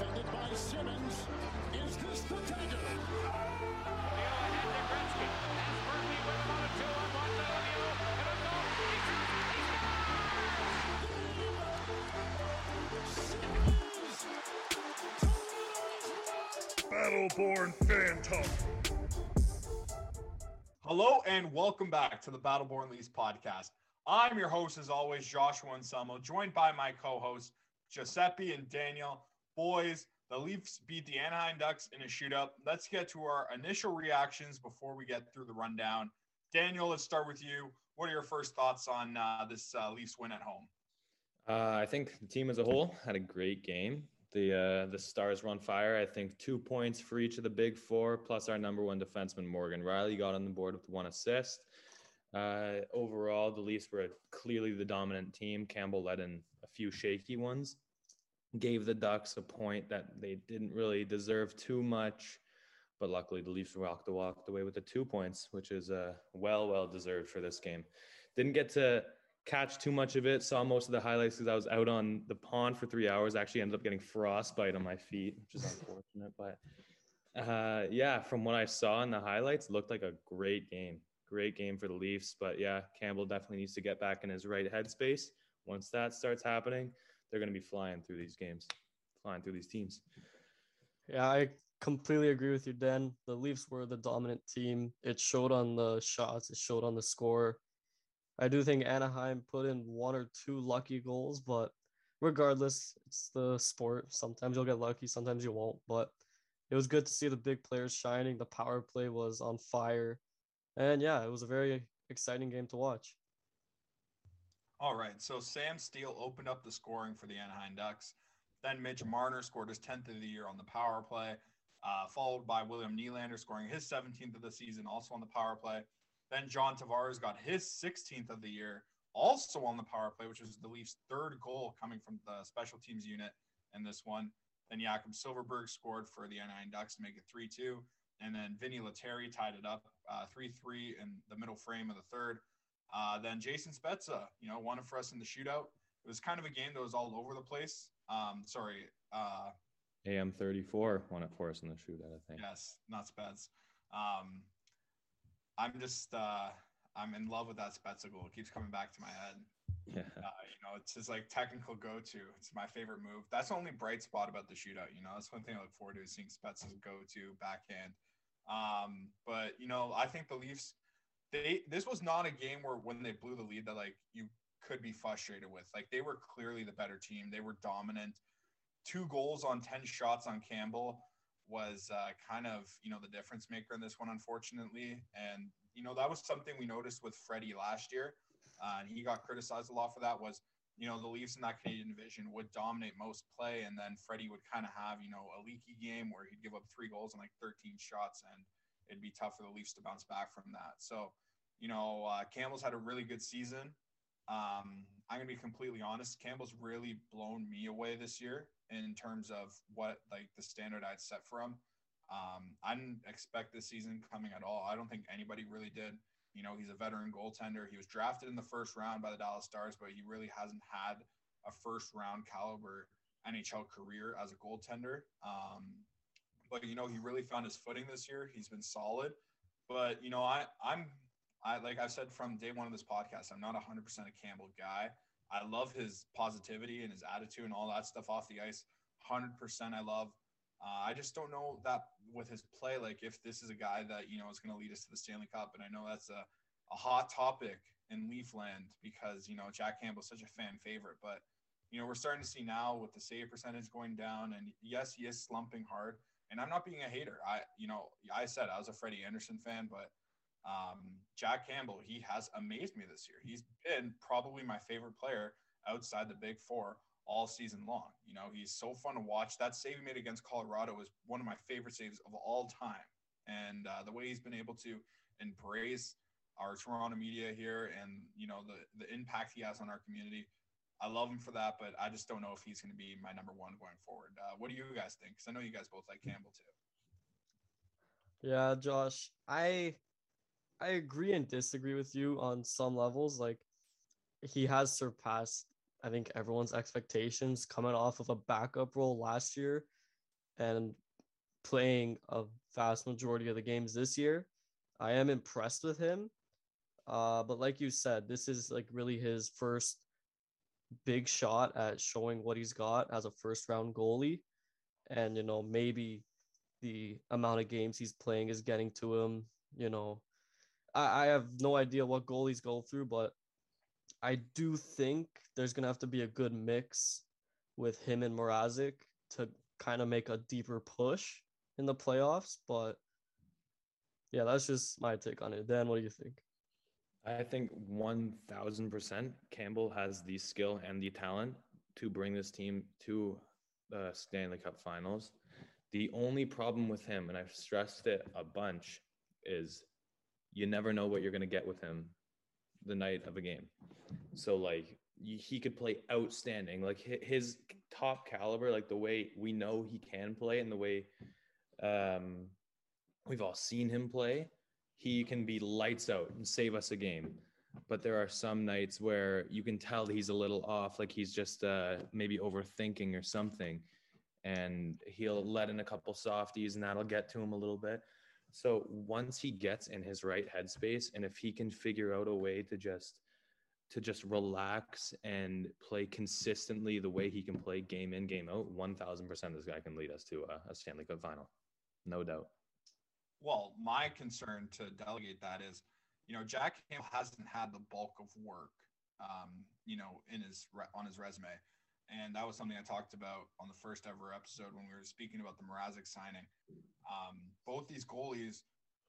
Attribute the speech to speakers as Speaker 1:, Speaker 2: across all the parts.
Speaker 1: defended by Simmons. Is this the dagger?
Speaker 2: Battleborn Phantom.
Speaker 3: Hello and welcome back to the Battleborn Leafs podcast. I'm your host, as always, Joshua Anselmo, joined by my co-hosts Giuseppe and Daniel. Boys, the Leafs beat the Anaheim Ducks in a shootout. Let's get to our initial reactions before we get through the rundown. Daniel, let's start with you. What are your first thoughts on uh, this uh, Leafs win at home?
Speaker 4: Uh, I think the team as a whole had a great game. The uh, the Stars were on fire. I think two points for each of the big four, plus our number one defenseman Morgan Rielly got on the board with one assist. Uh, overall, the Leafs were clearly the dominant team. Campbell led in a few shaky ones, gave the Ducks a point that they didn't really deserve too much, but luckily the Leafs walked walked away with the two points, which is uh, well well deserved for this game. Didn't get to catch too much of it. Saw most of the highlights because I was out on the pond for three hours. Actually, ended up getting frostbite on my feet, which is unfortunate. But uh, yeah, from what I saw in the highlights, looked like a great game. Great game for the Leafs. But yeah, Campbell definitely needs to get back in his right headspace. Once that starts happening, they're going to be flying through these games, flying through these teams.
Speaker 5: Yeah, I completely agree with you, Dan. The Leafs were the dominant team. It showed on the shots, it showed on the score. I do think Anaheim put in one or two lucky goals, but regardless, it's the sport. Sometimes you'll get lucky, sometimes you won't. But it was good to see the big players shining. The power play was on fire. And yeah, it was a very exciting game to watch.
Speaker 3: All right. So Sam Steel opened up the scoring for the Anaheim Ducks. Then Mitch Marner scored his 10th of the year on the power play, uh, followed by William Nylander scoring his 17th of the season, also on the power play. Then John Tavares got his 16th of the year, also on the power play, which was the Leafs' third goal coming from the special teams unit in this one. Then Jakob Silfverberg scored for the Anaheim Ducks to make it 3 2. And then Vinni Lettieri tied it up 3 uh, 3 in the middle frame of the third. Uh, then Jason Spezza, you know, won it for us in the shootout. It was kind of a game that was all over the place. Um, sorry. Uh,
Speaker 4: AM 34 won it for us in the shootout, I think.
Speaker 3: Yes, not Spez. Um, I'm just uh, I'm in love with that Spezza goal. It keeps coming back to my head. Yeah. Uh, you know, it's his like technical go-to. It's my favorite move. That's the only bright spot about the shootout. You know, that's one thing I look forward to is seeing Spezza's go-to backhand. Um, but you know, I think the Leafs. They this was not a game where when they blew the lead that like you could be frustrated with. Like they were clearly the better team. They were dominant. Two goals on ten shots on Campbell was uh, kind of you know the difference maker in this one, unfortunately. And you know that was something we noticed with Freddie last year, uh, and he got criticized a lot for that. Was you know the Leafs in that Canadian division would dominate most play, and then Freddie would kind of have you know a leaky game where he'd give up three goals and like 13 shots, and it'd be tough for the Leafs to bounce back from that. So you know uh, Campbell's had a really good season. Um, I'm gonna be completely honest. Campbell's really blown me away this year in terms of what like the standard I'd set for him. Um, I didn't expect this season coming at all. I don't think anybody really did. You know, he's a veteran goaltender. He was drafted in the first round by the Dallas Stars, but he really hasn't had a first round caliber NHL career as a goaltender. Um, but you know, he really found his footing this year. He's been solid. But you know, I I'm I like I've said from day one of this podcast, I'm not 100% a Campbell guy. I love his positivity and his attitude and all that stuff off the ice. 100% I love. Uh, I just don't know that with his play, like if this is a guy that, you know, is going to lead us to the Stanley Cup. And I know that's a, a hot topic in Leafland because, you know, Jack Campbell's such a fan favorite. But, you know, we're starting to see now with the save percentage going down. And yes, he is slumping hard. And I'm not being a hater. I, you know, I said I was a Freddie Andersen fan, but um, Jack Campbell, he has amazed me this year. He's been probably my favorite player outside the big four all season long. You know, he's so fun to watch. That save he made against Colorado was one of my favorite saves of all time. And uh, the way he's been able to embrace our Toronto media here and, you know, the, the impact he has on our community. I love him for that, but I just don't know if he's going to be my number one going forward. Uh, what do you guys think? Because I know you guys both like Campbell too.
Speaker 5: Yeah, Josh, I I agree and disagree with you on some levels. Like he has surpassed, I think, everyone's expectations coming off of a backup role last year. and playing a vast majority of the games this year. I am impressed with him. Uh, but like you said, this is like really his first big shot at showing what he's got as a first round goalie. And, you know, maybe the amount of games he's playing is getting to him. You know, I, I have no idea what goalies go through, but I do think there's going to have to be a good mix with him and Mrazek to kind of make a deeper push in the playoffs. But yeah, that's just my take on it. Dan, what do you think?
Speaker 4: I think 1000% Campbell has the skill and the talent to bring this team to the Stanley Cup finals. The only problem with him, and I've stressed it a bunch, is you never know what you're going to get with him the night of a game. So, like, he could play outstanding. Like, his top caliber, like the way we know he can play and the way um, we've all seen him play, he can be lights out and save us a game. But there are some nights where you can tell he's a little off, like he's just uh, maybe overthinking or something and he'll let in a couple softies and that'll get to him a little bit. So once he gets in his right headspace and if he can figure out a way to just to just relax and play consistently the way he can play game in game out, 1000% this guy can lead us to a, a Stanley Cup final. No doubt.
Speaker 3: Well, my concern to delegate that is, you know, Jack Campbell hasn't had the bulk of work, um, you know, in his on his resume. And that was something I talked about on the first ever episode when we were speaking about the Mrazek signing. Um, both these goalies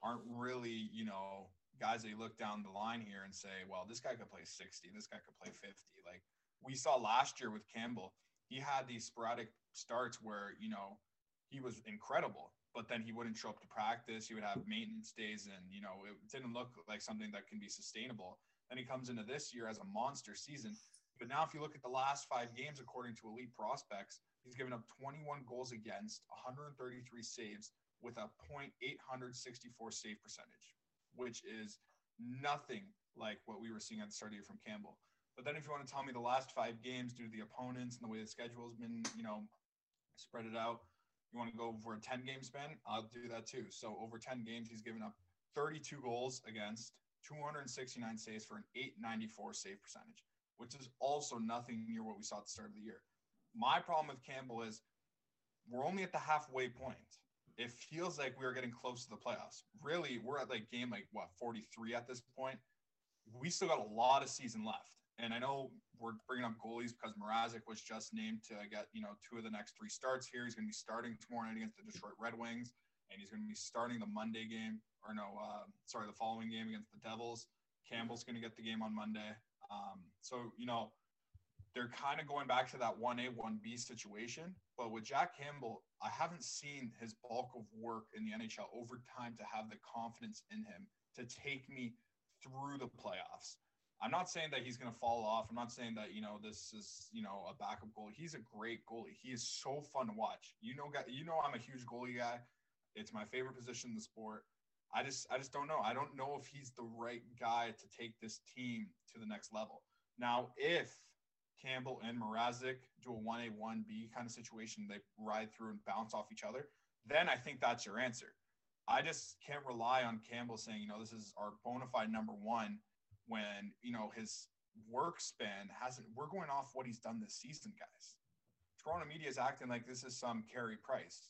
Speaker 3: aren't really, you know, guys that you look down the line here and say, well, this guy could play 60, this guy could play 50. Like we saw last year with Campbell, he had these sporadic starts where, you know, he was incredible, but then he wouldn't show up to practice. He would have maintenance days, and, you know, it didn't look like something that can be sustainable. Then he comes into this year as a monster season but now, if you look at the last five games, according to Elite Prospects, he's given up 21 goals against, 133 saves, with a .864 save percentage, which is nothing like what we were seeing at the start of the year from Campbell. But then, if you want to tell me the last five games due to the opponents and the way the schedule has been, you know, spread it out, you want to go over a 10 game span, I'll do that too. So over 10 games, he's given up 32 goals against, 269 saves for an 894 save percentage which is also nothing near what we saw at the start of the year. My problem with Campbell is we're only at the halfway point. It feels like we are getting close to the playoffs. Really, we're at like game like what 43 at this point. We still got a lot of season left. And I know we're bringing up goalies because Mrazek was just named to get, you know, two of the next three starts here. He's going to be starting tomorrow night against the Detroit Red Wings, and he's going to be starting the Monday game, or no, uh, sorry, the following game against the Devils. Campbell's going to get the game on Monday. Um, so, you know, they're kind of going back to that 1A, 1B situation. But with Jack Campbell, I haven't seen his bulk of work in the NHL over time to have the confidence in him to take me through the playoffs. I'm not saying that he's going to fall off. I'm not saying that, you know, this is, you know, a backup goalie. He's a great goalie. He is so fun to watch. You know, guy, you know, I'm a huge goalie guy. It's my favorite position in the sport. I just I just don't know. I don't know if he's the right guy to take this team to the next level. Now, if Campbell and Mrazek do a 1A, 1B kind of situation, they ride through and bounce off each other, then I think that's your answer. I just can't rely on Campbell saying, you know, this is our bona fide number one when, you know, his work span hasn't, we're going off what he's done this season, guys. Toronto media is acting like this is some Carey Price.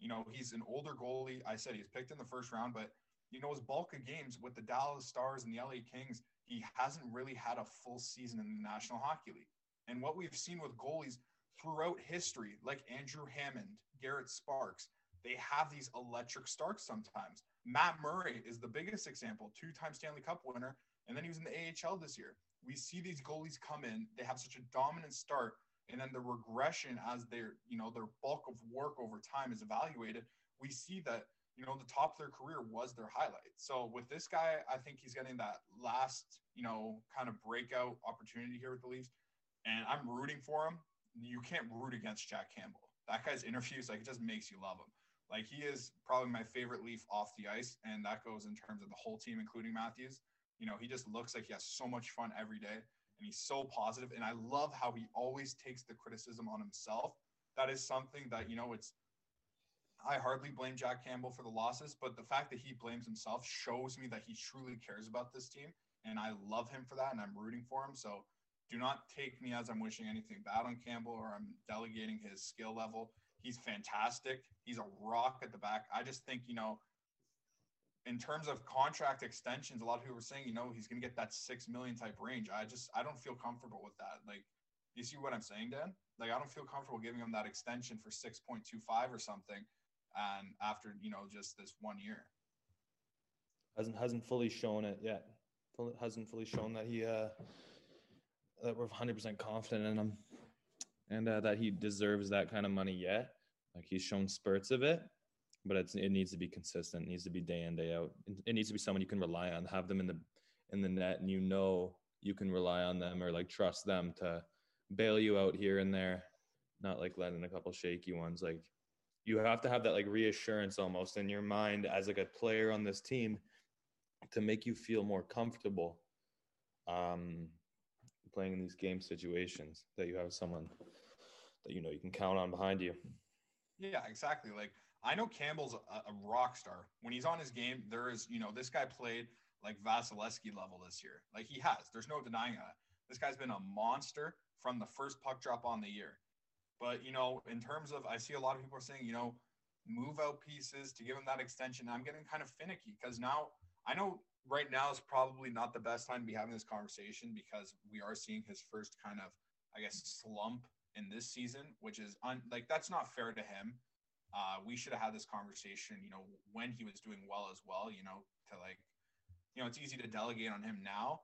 Speaker 3: You know, he's an older goalie. I said he's picked in the first round, but you know, his bulk of games with the Dallas Stars and the LA Kings, he hasn't really had a full season in the National Hockey League. And what we've seen with goalies throughout history, like Andrew Hammond, Garrett Sparks, they have these electric starts sometimes. Matt Murray is the biggest example, two time Stanley Cup winner, and then he was in the AHL this year. We see these goalies come in, they have such a dominant start, and then the regression as their you know their bulk of work over time is evaluated. We see that you know the top of their career was their highlight. So with this guy i think he's getting that last you know kind of breakout opportunity here with the leafs and i'm rooting for him. You can't root against jack campbell. That guy's interviews like it just makes you love him. Like he is probably my favorite leaf off the ice and that goes in terms of the whole team including matthews you know he just looks like he has so much fun every day and he's so positive. and i love how he always takes the criticism on himself that is something that you know it's I hardly blame Jack Campbell for the losses, but the fact that he blames himself shows me that he truly cares about this team. And I love him for that, and I'm rooting for him. So do not take me as I'm wishing anything bad on Campbell or I'm delegating his skill level. He's fantastic. He's a rock at the back. I just think, you know, in terms of contract extensions, a lot of people were saying, you know, he's going to get that six million type range. I just, I don't feel comfortable with that. Like, you see what I'm saying, Dan? Like, I don't feel comfortable giving him that extension for 6.25 or something. And after, you know, just this one year.
Speaker 4: Hasn't, hasn't fully shown it yet. Hasn't fully shown that he, uh, that we're 100% confident in him and uh, that he deserves that kind of money yet. Like, he's shown spurts of it but it's it needs to be consistent. It needs to be day in day out. It needs to be someone you can rely on. Have them in the in the net, and you know you can rely on them or like trust them to bail you out here and there. Not like letting a couple shaky ones. Like you have to have that like reassurance almost in your mind as like a player on this team to make you feel more comfortable um, playing in these game situations that you have someone that you know you can count on behind you.
Speaker 3: Yeah, exactly. Like I know Campbell's a, a, rock star. When he's on his game, there is, you know, this guy played like Vasilevskiy level this year. Like he has. There's no denying that. This guy's been a monster from the first puck drop on the year. But, you know, in terms of, I see a lot of people are saying, you know, move out pieces to give him that extension. I'm getting kind of finicky because now I know right now is probably not the best time to be having this conversation because we are seeing his first kind of, I guess, slump in this season, which is un- like that's not fair to him. Uh, we should have had this conversation, you know, when he was doing well as well, you know, to like, you know, it's easy to delegate on him now,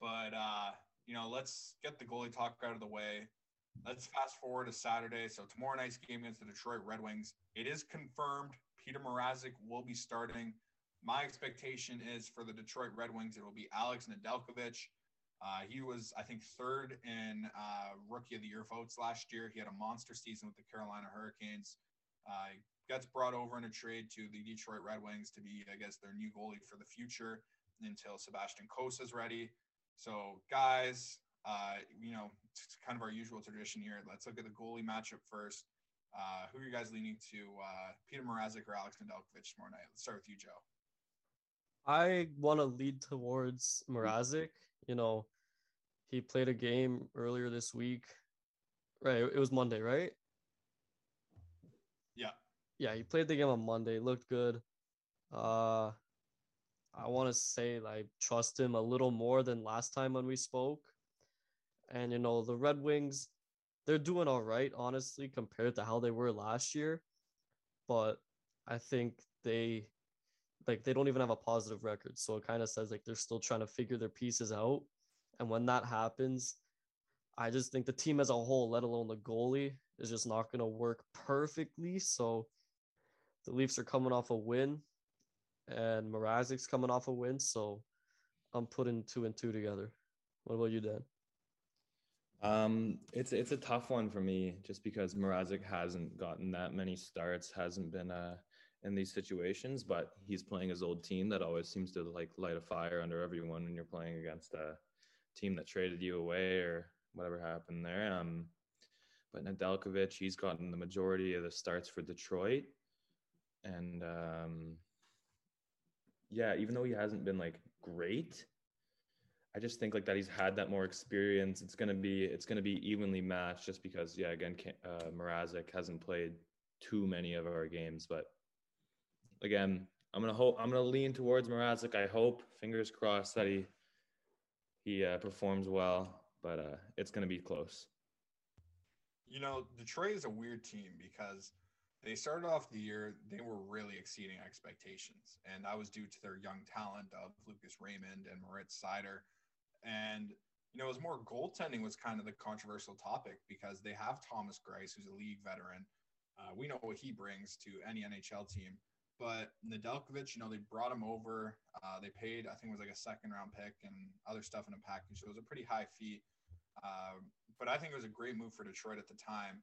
Speaker 3: but, uh, you know, let's get the goalie talk out of the way. Let's fast forward to Saturday. So tomorrow night's game against the Detroit Red Wings, it is confirmed Peter Mrazek will be starting. My expectation is for the Detroit Red Wings, it will be Alex Nedeljkovic. Uh, he was, I think, third in uh, Rookie of the Year votes last year. He had a monster season with the Carolina Hurricanes. Uh, gets brought over in a trade to the Detroit Red Wings to be, I guess, their new goalie for the future until Sebastian Cossa is ready. So, guys, uh, you know, it's kind of our usual tradition here. Let's look at the goalie matchup first. Uh, who are you guys leaning to, uh, Peter Mrazek or Alex Nedeljkovic tomorrow night? Let's start with you, Joe.
Speaker 5: I want to lead towards Mrazek. You know, he played a game earlier this week. Right, it was Monday, right?
Speaker 3: Yeah.
Speaker 5: He played the game on Monday. Looked good. Uh I want to say I trust him a little more than last time when we spoke. And you know, the Red Wings, they're doing all right, honestly, compared to how they were last year. But I think they like they don't even have a positive record. So it kind of says like they're still trying to figure their pieces out. And when that happens, I just think the team as a whole, let alone the goalie, is just not to work perfectly. So the Leafs are coming off a win, and Mrazek's coming off a win. So I'm putting two and two together. What about you, Dan?
Speaker 4: Um, it's it's a tough one for me just because Mrazek hasn't gotten that many starts, hasn't been uh in these situations, but he's playing his old team that always seems to like light a fire under everyone when you're playing against a team that traded you away or whatever happened there. Um, but Nedeljkovic, he's gotten the majority of the starts for Detroit, and um, yeah, even though he hasn't been like great, I just think like that he's had that more experience. It's gonna be it's gonna be evenly matched, just because yeah, again, uh, Mrazek hasn't played too many of our games, but again, I'm gonna hope I'm gonna lean towards Mrazek. I hope, fingers crossed, that he he uh, performs well but uh, it's going to be close.
Speaker 3: You know, Detroit is a weird team because they started off the year, they were really exceeding expectations. And that was due to their young talent of Lucas Raymond and Moritz Seider. And, you know, it was more goaltending was kind of the controversial topic because they have Thomas Greiss, who's a league veteran. Uh, we know what he brings to any NHL team. But Nedeljkovic, you know, they brought him over. Uh, they paid, I think it was like a second round pick and other stuff in a package. So it was a pretty high fee. Um, but I think it was a great move for Detroit at the time.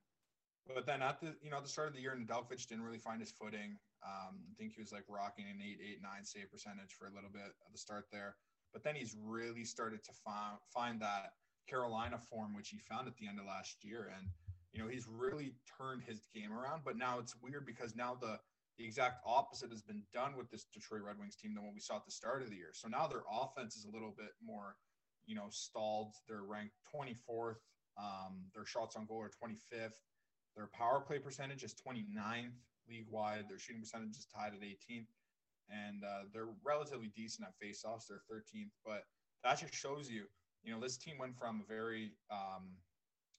Speaker 3: But then at the you know at the start of the year, Nedeljkovic didn't really find his footing. Um, I think he was like rocking an eight, eight, nine save percentage for a little bit at the start there. But then he's really started to find find that Carolina form, which he found at the end of last year, and you know he's really turned his game around. But now it's weird because now the the exact opposite has been done with this Detroit Red Wings team than what we saw at the start of the year. So now their offense is a little bit more, you know, stalled. They're ranked 24th. Um, their shots on goal are 25th. Their power play percentage is 29th league wide. Their shooting percentage is tied at 18th. And uh, they're relatively decent at faceoffs. They're 13th. But that just shows you, you know, this team went from a very, um,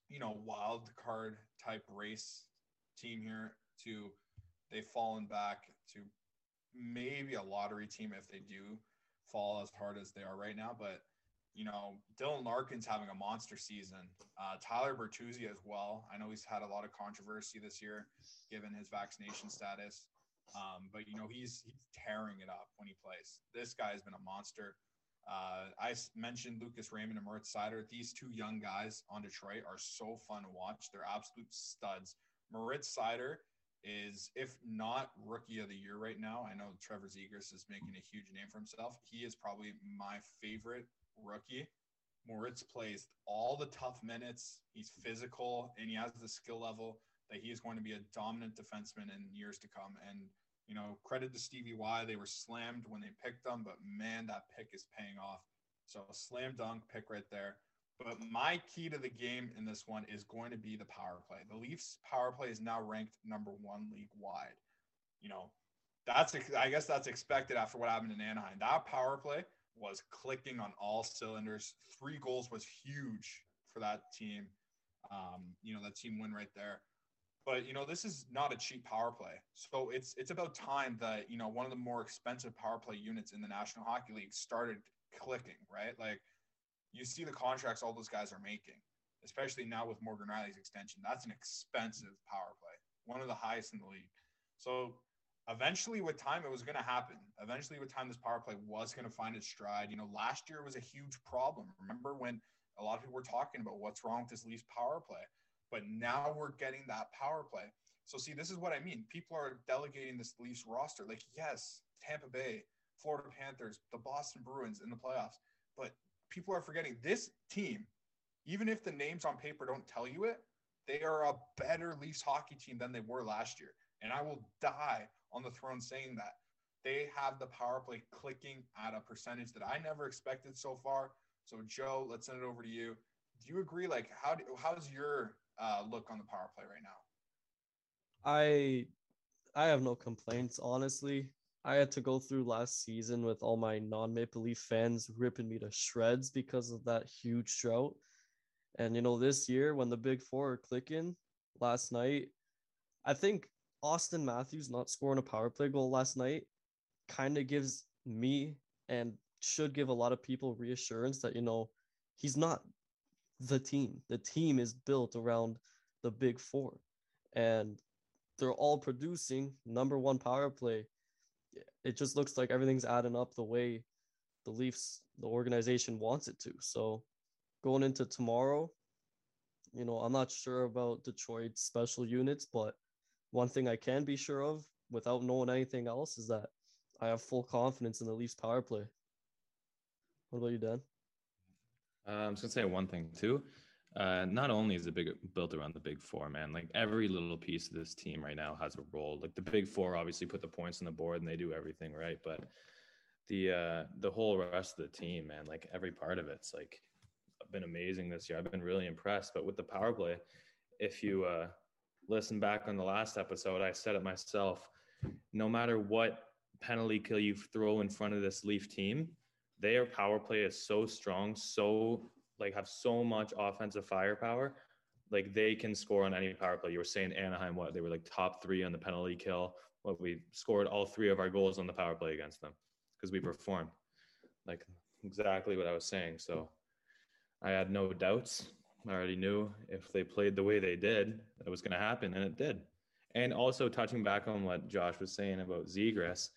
Speaker 3: you know, wild card type race team here to they've fallen back to maybe a lottery team if they do fall as hard as they are right now. But you know, Dylan Larkin's having a monster season. Uh, Tyler Bertuzzi as well. I know he's had a lot of controversy this year, given his vaccination status. Um, but you know, he's he's tearing it up when he plays. This guy has been a monster. Uh, I mentioned Lucas Raymond and Moritz Seider. These two young guys on Detroit are so fun to watch. They're absolute studs. Moritz Seider is, if not rookie of the year right now, I know Trevor Zegras is making a huge name for himself. He is probably my favorite rookie. Moritz plays all the tough minutes. He's physical and he has the skill level that he is going to be a dominant defenseman in years to come. And, you know, credit to Stevie Y. They were slammed when they picked them, but man, that pick is paying off. So, slam dunk pick right there. But my key to the game in this one is going to be the power play. The Leafs power play is now ranked number one league wide. You know, that's I guess that's expected after what happened in Anaheim. That power play was clicking on all cylinders. Three goals was huge for that team. Um, you know, that team win right there. But you know, this is not a cheap power play. So it's it's about time that, you know, one of the more expensive power play units in the National Hockey League started clicking, right? Like you see the contracts all those guys are making, especially now with Morgan Rielly's extension. That's an expensive power play, one of the highest in the league. So eventually, with time, it was going to happen. Eventually, with time, this power play was going to find its stride. You know, last year was a huge problem. Remember when a lot of people were talking about what's wrong with this Leafs power play? But now we're getting that power play. So, see, this is what I mean. People are delegating this Leafs roster. Like, yes, Tampa Bay, Florida Panthers, the Boston Bruins in the playoffs. But people are forgetting this team, even if the names on paper don't tell you it, they are a better Leafs hockey team than they were last year. And I will die on the throne saying that. They have the power play clicking at a percentage that I never expected so far. So, Joe, let's send it over to you. Do you agree? Like, how do, how's your uh, look on the power play right now?
Speaker 5: I I have no complaints, honestly. I had to go through last season with all my non Maple Leaf fans ripping me to shreds because of that huge drought. And, you know, this year when the big four are clicking last night, I think Auston Matthews not scoring a power play goal last night kind of gives me and should give a lot of people reassurance that, you know, he's not the team. The team is built around the big four. And they're all producing number one power play it just looks like everything's adding up the way the Leafs, the organization wants it to. So going into tomorrow, you know, I'm not sure about Detroit's special units, but one thing I can be sure of without knowing anything else is that I have full confidence in the Leafs power play. What about you, Dan?
Speaker 4: Uh, I'm just gonna say one thing too uh, not only is it big built around the big four, man, like every little piece of this team right now has a role. Like the big four obviously put the points on the board and they do everything right, but the uh the whole rest of the team, man, like every part of it's like been amazing this year. I've been really impressed. But with the power play, if you uh listen back on the last episode, I said it myself. No matter what penalty kill you throw in front of this Leaf team, their power play is so strong, so like have so much offensive firepower. Like they can score on any power play. You were saying Anaheim, what they were like top three on the penalty kill. What we scored all three of our goals on the power play against them because we performed. Like exactly what I was saying. So I had no doubts. I already knew if they played the way they did, it was going to happen, and it did. And also touching back on what Josh was saying about Zegras,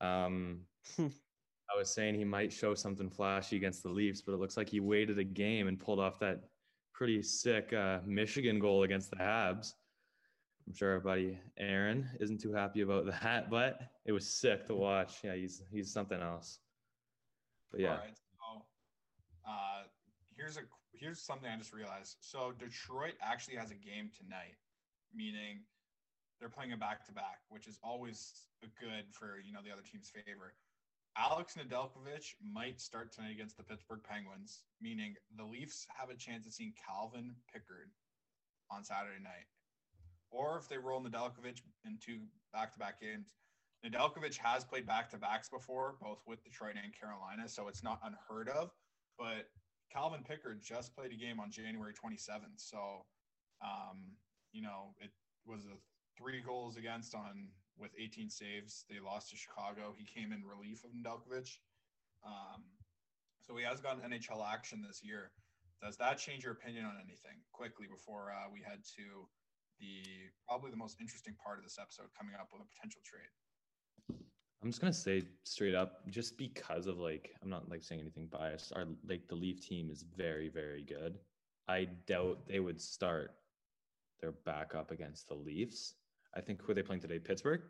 Speaker 4: um, I was saying he might show something flashy against the Leafs, but it looks like he waited a game and pulled off that pretty sick uh, Michigan goal against the Habs. I'm sure our buddy Aaron isn't too happy about that, but it was sick to watch. Yeah, he's he's something else. But yeah.
Speaker 3: All right. So, uh, here's a here's something I just realized. So Detroit actually has a game tonight, meaning they're playing a back to back, which is always a good for you know the other team's favor. Alex Nedeljkovic might start tonight against the Pittsburgh Penguins, meaning the Leafs have a chance of seeing Calvin Pickard on Saturday night. Or if they roll Nedeljkovic in two back to back games, Nedeljkovic has played back to backs before, both with Detroit and Carolina, so it's not unheard of. But Calvin Pickard just played a game on January 27th. So, um, you know, it was a three goals against on with 18 saves. They lost to Chicago. He came in relief of Nedeljkovic. Um, so he has gotten NHL action this year. Does that change your opinion on anything quickly before uh, we head to the probably the most interesting part of this episode coming up with a potential trade?
Speaker 4: I'm just gonna say straight up, just because of like I'm not like saying anything biased. Our like the Leaf team is very very good. I doubt they would start their backup against the Leafs. I think who are they playing today? Pittsburgh.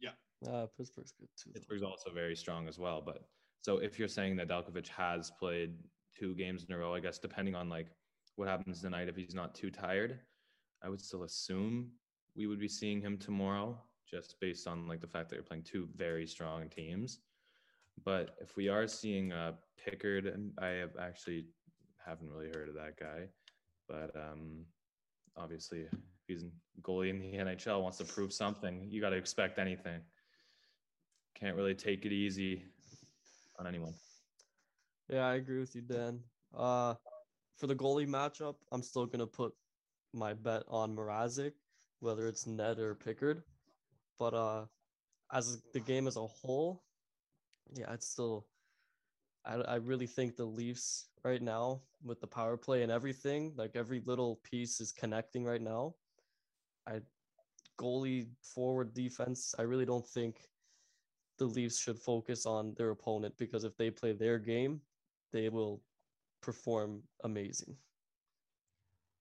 Speaker 3: Yeah,
Speaker 5: uh, Pittsburgh's good too.
Speaker 4: Pittsburgh's also very strong as well. But so if you're saying that Dalkovich has played two games in a row, I guess depending on like what happens tonight, if he's not too tired, I would still assume we would be seeing him tomorrow, just based on like the fact that you're playing two very strong teams. But if we are seeing uh, Pickard, and I have actually haven't really heard of that guy, but um, obviously if he's a goalie in the NHL wants to prove something, you got to expect anything. Can't really take it easy on anyone.
Speaker 5: Yeah, I agree with you, Dan. Uh, for the goalie matchup, I'm still gonna put my bet on Mrazek, whether it's Ned or Pickard. But uh, as the game as a whole, yeah, it's still. I, I really think the Leafs right now with the power play and everything, like every little piece is connecting right now. I goalie forward defense, I really don't think the Leafs should focus on their opponent because if they play their game, they will perform amazing.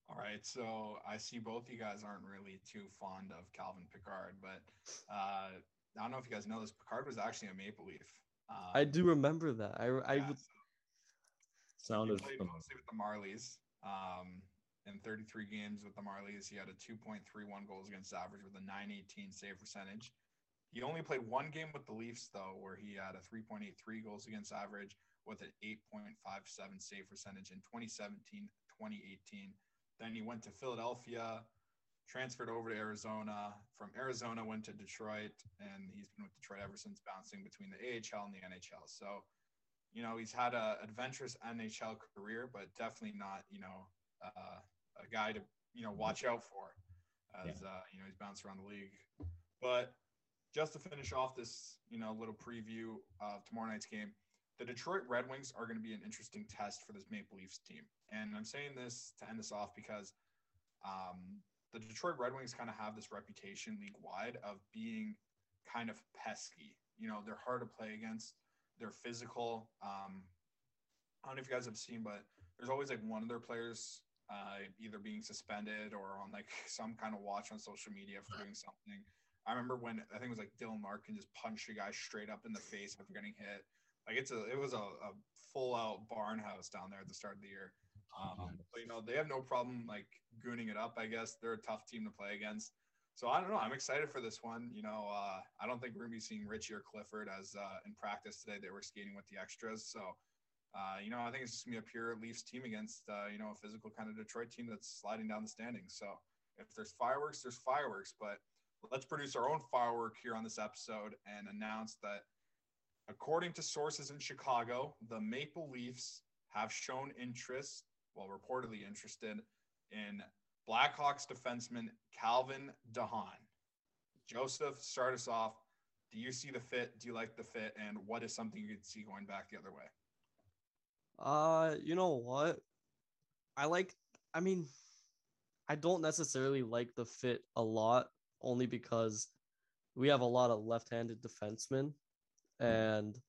Speaker 3: All right, so I see both you guys aren't really too fond of Calvin Pickard, but uh, I don't know if you guys know this. Pickard was actually a Maple Leaf.
Speaker 5: Um, I do remember that. I I yeah, would.
Speaker 3: So Sounded he played mostly with the Marlies. Um, in 33 games with the Marlies, he had a 2.31 goals against average with a 918 save percentage. He only played one game with the Leafs though, where he had a 3.83 goals against average with an 8.57 save percentage in 2017, 2018. Then he went to Philadelphia, transferred over to Arizona. From Arizona, went to Detroit, and he's been with Detroit ever since, bouncing between the AHL and the NHL. So, you know, he's had a adventurous NHL career, but definitely not, you know, uh, a guy to you know watch out for, as yeah. uh, you know he's bounced around the league. But just to finish off this, you know, little preview of tomorrow night's game, the Detroit Red Wings are going to be an interesting test for this Maple Leafs team. And I'm saying this to end this off because um, the Detroit Red Wings kind of have this reputation league wide of being kind of pesky. You know, they're hard to play against. They're physical. Um, I don't know if you guys have seen, but there's always like one of their players uh, either being suspended or on like some kind of watch on social media for doing something. I remember when I think it was like Dylan Larkin just punched a guy straight up in the face after getting hit. Like it's a it was a, a full out barn house down there at the start of the year. Um, but you know they have no problem like gooning it up. I guess they're a tough team to play against. So I don't know. I'm excited for this one. You know, uh, I don't think we're gonna be seeing Ritchie or Clifford as uh, in practice today. They were skating with the extras. So uh, you know, I think it's just gonna be a pure Leafs team against uh, you know a physical kind of Detroit team that's sliding down the standings. So if there's fireworks, there's fireworks. But let's produce our own firework here on this episode and announce that According to sources in Chicago, the Maple Leafs have shown interest, well, reportedly interested, in Blackhawks defenseman Calvin DeHaan. Joseph, start us off. Do you see the fit? Do you like the fit? And what is something you could see going back the other way?
Speaker 5: Uh, you know what? I like, I mean, I don't necessarily like the fit a lot, only because we have a lot of left handed defensemen and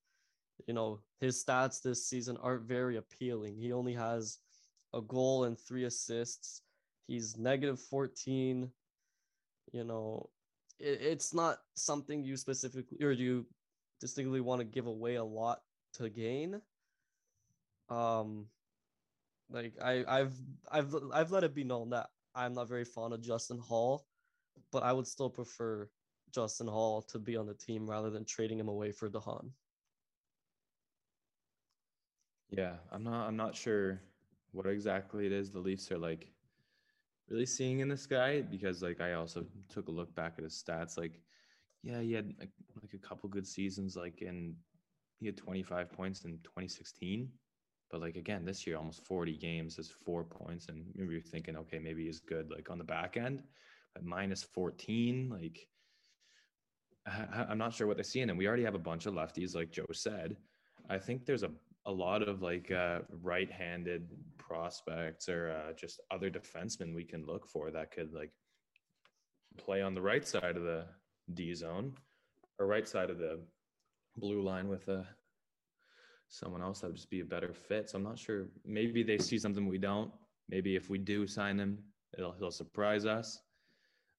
Speaker 5: you know his stats this season aren't very appealing. He only has a goal and three assists. He's negative 14. You know, it, it's not something you specifically or you distinctly want to give away a lot to gain. Um, like I, I've, I've, I've let it be known that I'm not very fond of Justin Holl, but I would still prefer Justin Holl to be on the team rather than trading him away for DeHaan.
Speaker 4: Yeah, I'm not I'm not sure what exactly it is the Leafs are like really seeing in this guy because like I also took a look back at his stats like yeah, he had like, like a couple good seasons like in he had 25 points in 2016 but like again this year almost 40 games is 4 points and maybe you're thinking okay maybe he's good like on the back end but minus 14 like I'm not sure what they're seeing and we already have a bunch of lefties like Joe said I think there's a a lot of like uh, right-handed prospects or uh, just other defensemen we can look for that could like play on the right side of the D zone or right side of the blue line with a uh, someone else that would just be a better fit. So I'm not sure. Maybe they see something we don't. Maybe if we do sign him, it'll he'll surprise us.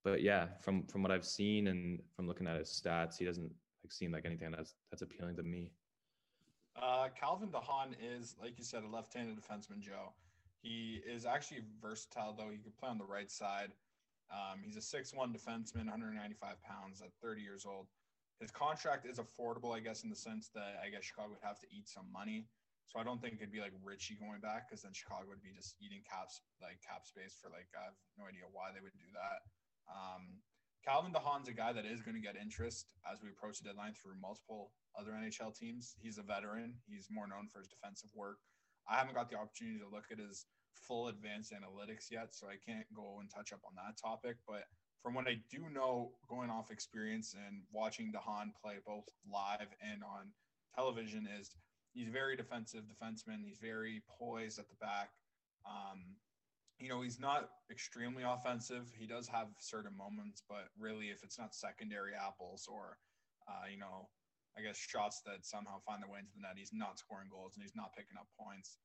Speaker 4: But yeah, from from what I've seen and from looking at his stats, he doesn't like seem like anything that's that's appealing to me.
Speaker 3: Uh, Calvin DeHaan is, like you said, a left-handed defenseman. Joe, he is actually versatile though. He can play on the right side. Um, he's a 6'1 defenseman, 195 pounds at 30 years old. His contract is affordable, I guess, in the sense that I guess Chicago would have to eat some money. So I don't think it'd be like Ritchie going back because then Chicago would be just eating caps like cap space for like I have no idea why they would do that. Um, Calvin DeHaan's a guy that is going to get interest as we approach the deadline through multiple other NHL teams. He's a veteran. He's more known for his defensive work. I haven't got the opportunity to look at his full advanced analytics yet, so I can't go and touch up on that topic. But from what I do know, going off experience and watching DeHaan play both live and on television, is he's a very defensive defenseman. He's very poised at the back. Um, you know, he's not extremely offensive. He does have certain moments, but really, if it's not secondary apples or, uh, you know, I guess shots that somehow find their way into the net, he's not scoring goals and he's not picking up points.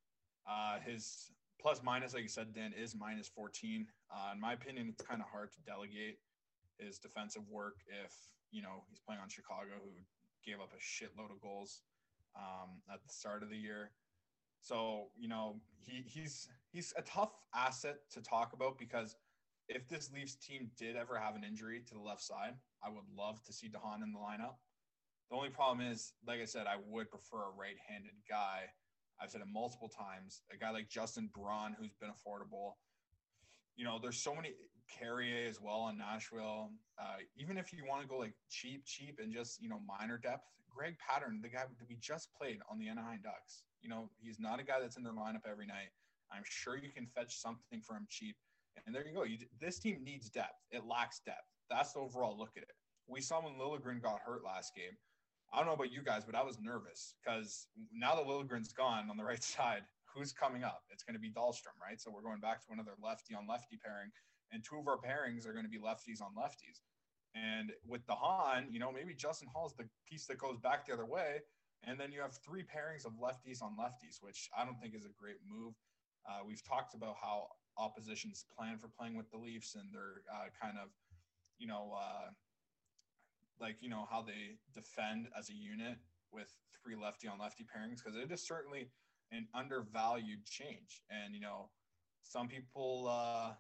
Speaker 3: Uh, his plus minus, like you said, Dan, is minus 14. Uh, in my opinion, it's kind of hard to delegate his defensive work if, you know, he's playing on Chicago, who gave up a shitload of goals um, at the start of the year. So, you know, he, he's he's a tough asset to talk about because if this Leafs team did ever have an injury to the left side, I would love to see DeHaan in the lineup. The only problem is, like I said, I would prefer a right-handed guy. I've said it multiple times. A guy like Justin Braun, who's been affordable. You know, there's so many Carrier as well in Nashville. Uh, even if you want to go like cheap, cheap, and just you know minor depth, Greg Pateryn, the guy that we just played on the Anaheim Ducks. You know, he's not a guy that's in their lineup every night. I'm sure you can fetch something for him cheap. And there you go. You, this team needs depth. It lacks depth. That's the overall look at it. We saw when Liljegren got hurt last game. I don't know about you guys, but I was nervous because now that Liljegren's gone on the right side, who's coming up? It's going to be Dahlstrom, right? So we're going back to another lefty on lefty pairing, and two of our pairings are going to be lefties on lefties. And with DeHaan, you know, maybe Justin Holl is the piece that goes back the other way. And then you have three pairings of lefties on lefties, which I don't think is a great move. Uh, we've talked about how oppositions plan for playing with the Leafs and they're uh, kind of, you know, uh, like you know how they defend as a unit with three lefty on lefty pairings because it is certainly an undervalued change. And you know, some people uh,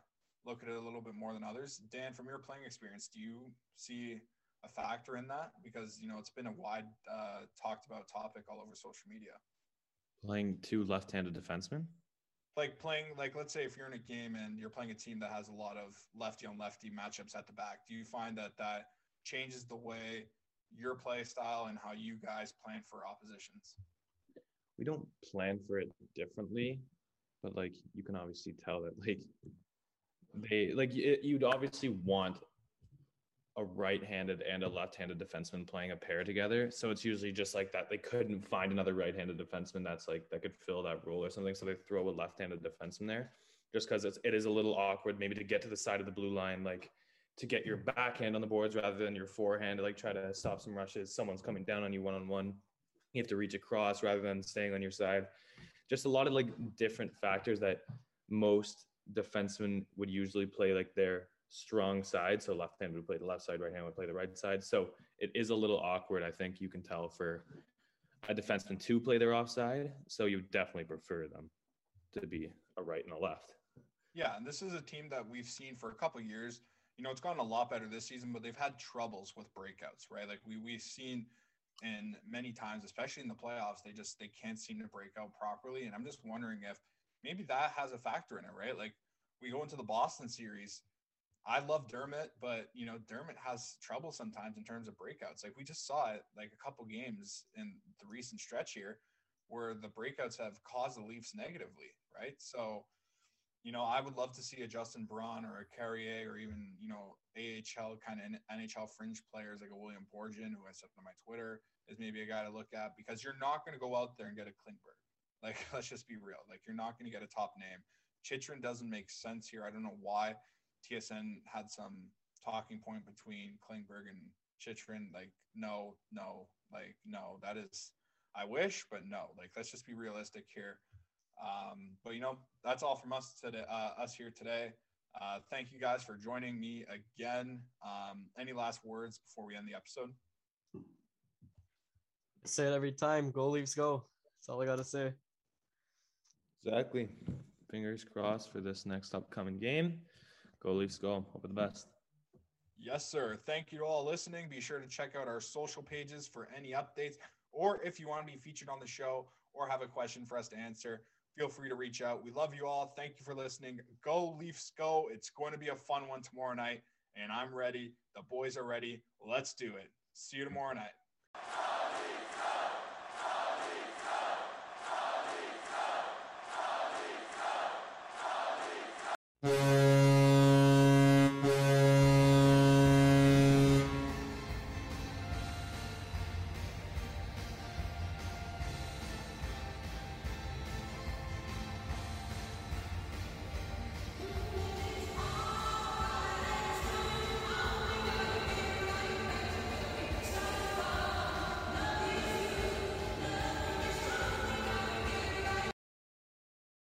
Speaker 3: look at it a little bit more than others. Dan, from your playing experience, do you see a factor in that? Because you know it's been a wide uh, talked about topic all over social media.
Speaker 4: Playing two left-handed defensemen.
Speaker 3: Like playing, like let's say if you're in a game and you're playing a team that has a lot of lefty on lefty matchups at the back, do you find that that changes the way your play style and how you guys plan for oppositions?
Speaker 4: We don't plan for it differently, but like you can obviously tell that like they like it, you'd obviously want a right-handed and a left-handed defenseman playing a pair together. So it's usually just like that. They couldn't find another right-handed defenseman that's like that could fill that role or something. So they throw a left-handed defenseman there, just because it's it is a little awkward maybe to get to the side of the blue line like to get your backhand on the boards rather than your forehand to like try to stop some rushes. Someone's coming down on you one on one. You have to reach across rather than staying on your side. Just a lot of like different factors that most defensemen would usually play like their strong side. So left hand would play the left side, right hand would play the right side. So it is a little awkward, I think you can tell for a defenseman to play their offside. So you definitely prefer them to be a right and a left.
Speaker 3: Yeah, and this is a team that we've seen for a couple years you know, it's gotten a lot better this season, but they've had troubles with breakouts, right? Like we we've seen in many times, especially in the playoffs, they just they can't seem to break out properly. And I'm just wondering if maybe that has a factor in it, right? Like we go into the Boston series. I love Dermott, but you know, Dermott has trouble sometimes in terms of breakouts. Like we just saw it like a couple games in the recent stretch here where the breakouts have caused the Leafs negatively, right? So, you know, I would love to see a Justin Braun or a Carrier or even, you know, AHL kind of NHL fringe players like a William Borgen, who I said on my Twitter is maybe a guy to look at because you're not going to go out there and get a Klingberg. Like, let's just be real. Like, you're not going to get a top name. Chychrun doesn't make sense here. I don't know why TSN had some talking point between Klingberg and Chychrun. Like, no, no, like, no, that is, I wish, but no. Like, let's just be realistic here. Um, but you know, that's all from us today. Uh, us here today. Uh, thank you guys for joining me again. Um, any last words before we end the episode?
Speaker 5: Say it every time. Go Leafs, go. That's all I gotta say.
Speaker 4: Exactly. Fingers crossed for this next upcoming game. Go Leafs, go. Hope for the best.
Speaker 3: Yes, sir. Thank you all listening. Be sure to check out our social pages for any updates, or if you want to be featured on the show or have a question for us to answer, feel free to reach out. We love you all. Thank you for listening. Go Leafs, go. It's going to be a fun one tomorrow night, and I'm ready. The boys are ready. Let's do it. See you tomorrow night.
Speaker 6: Yeah.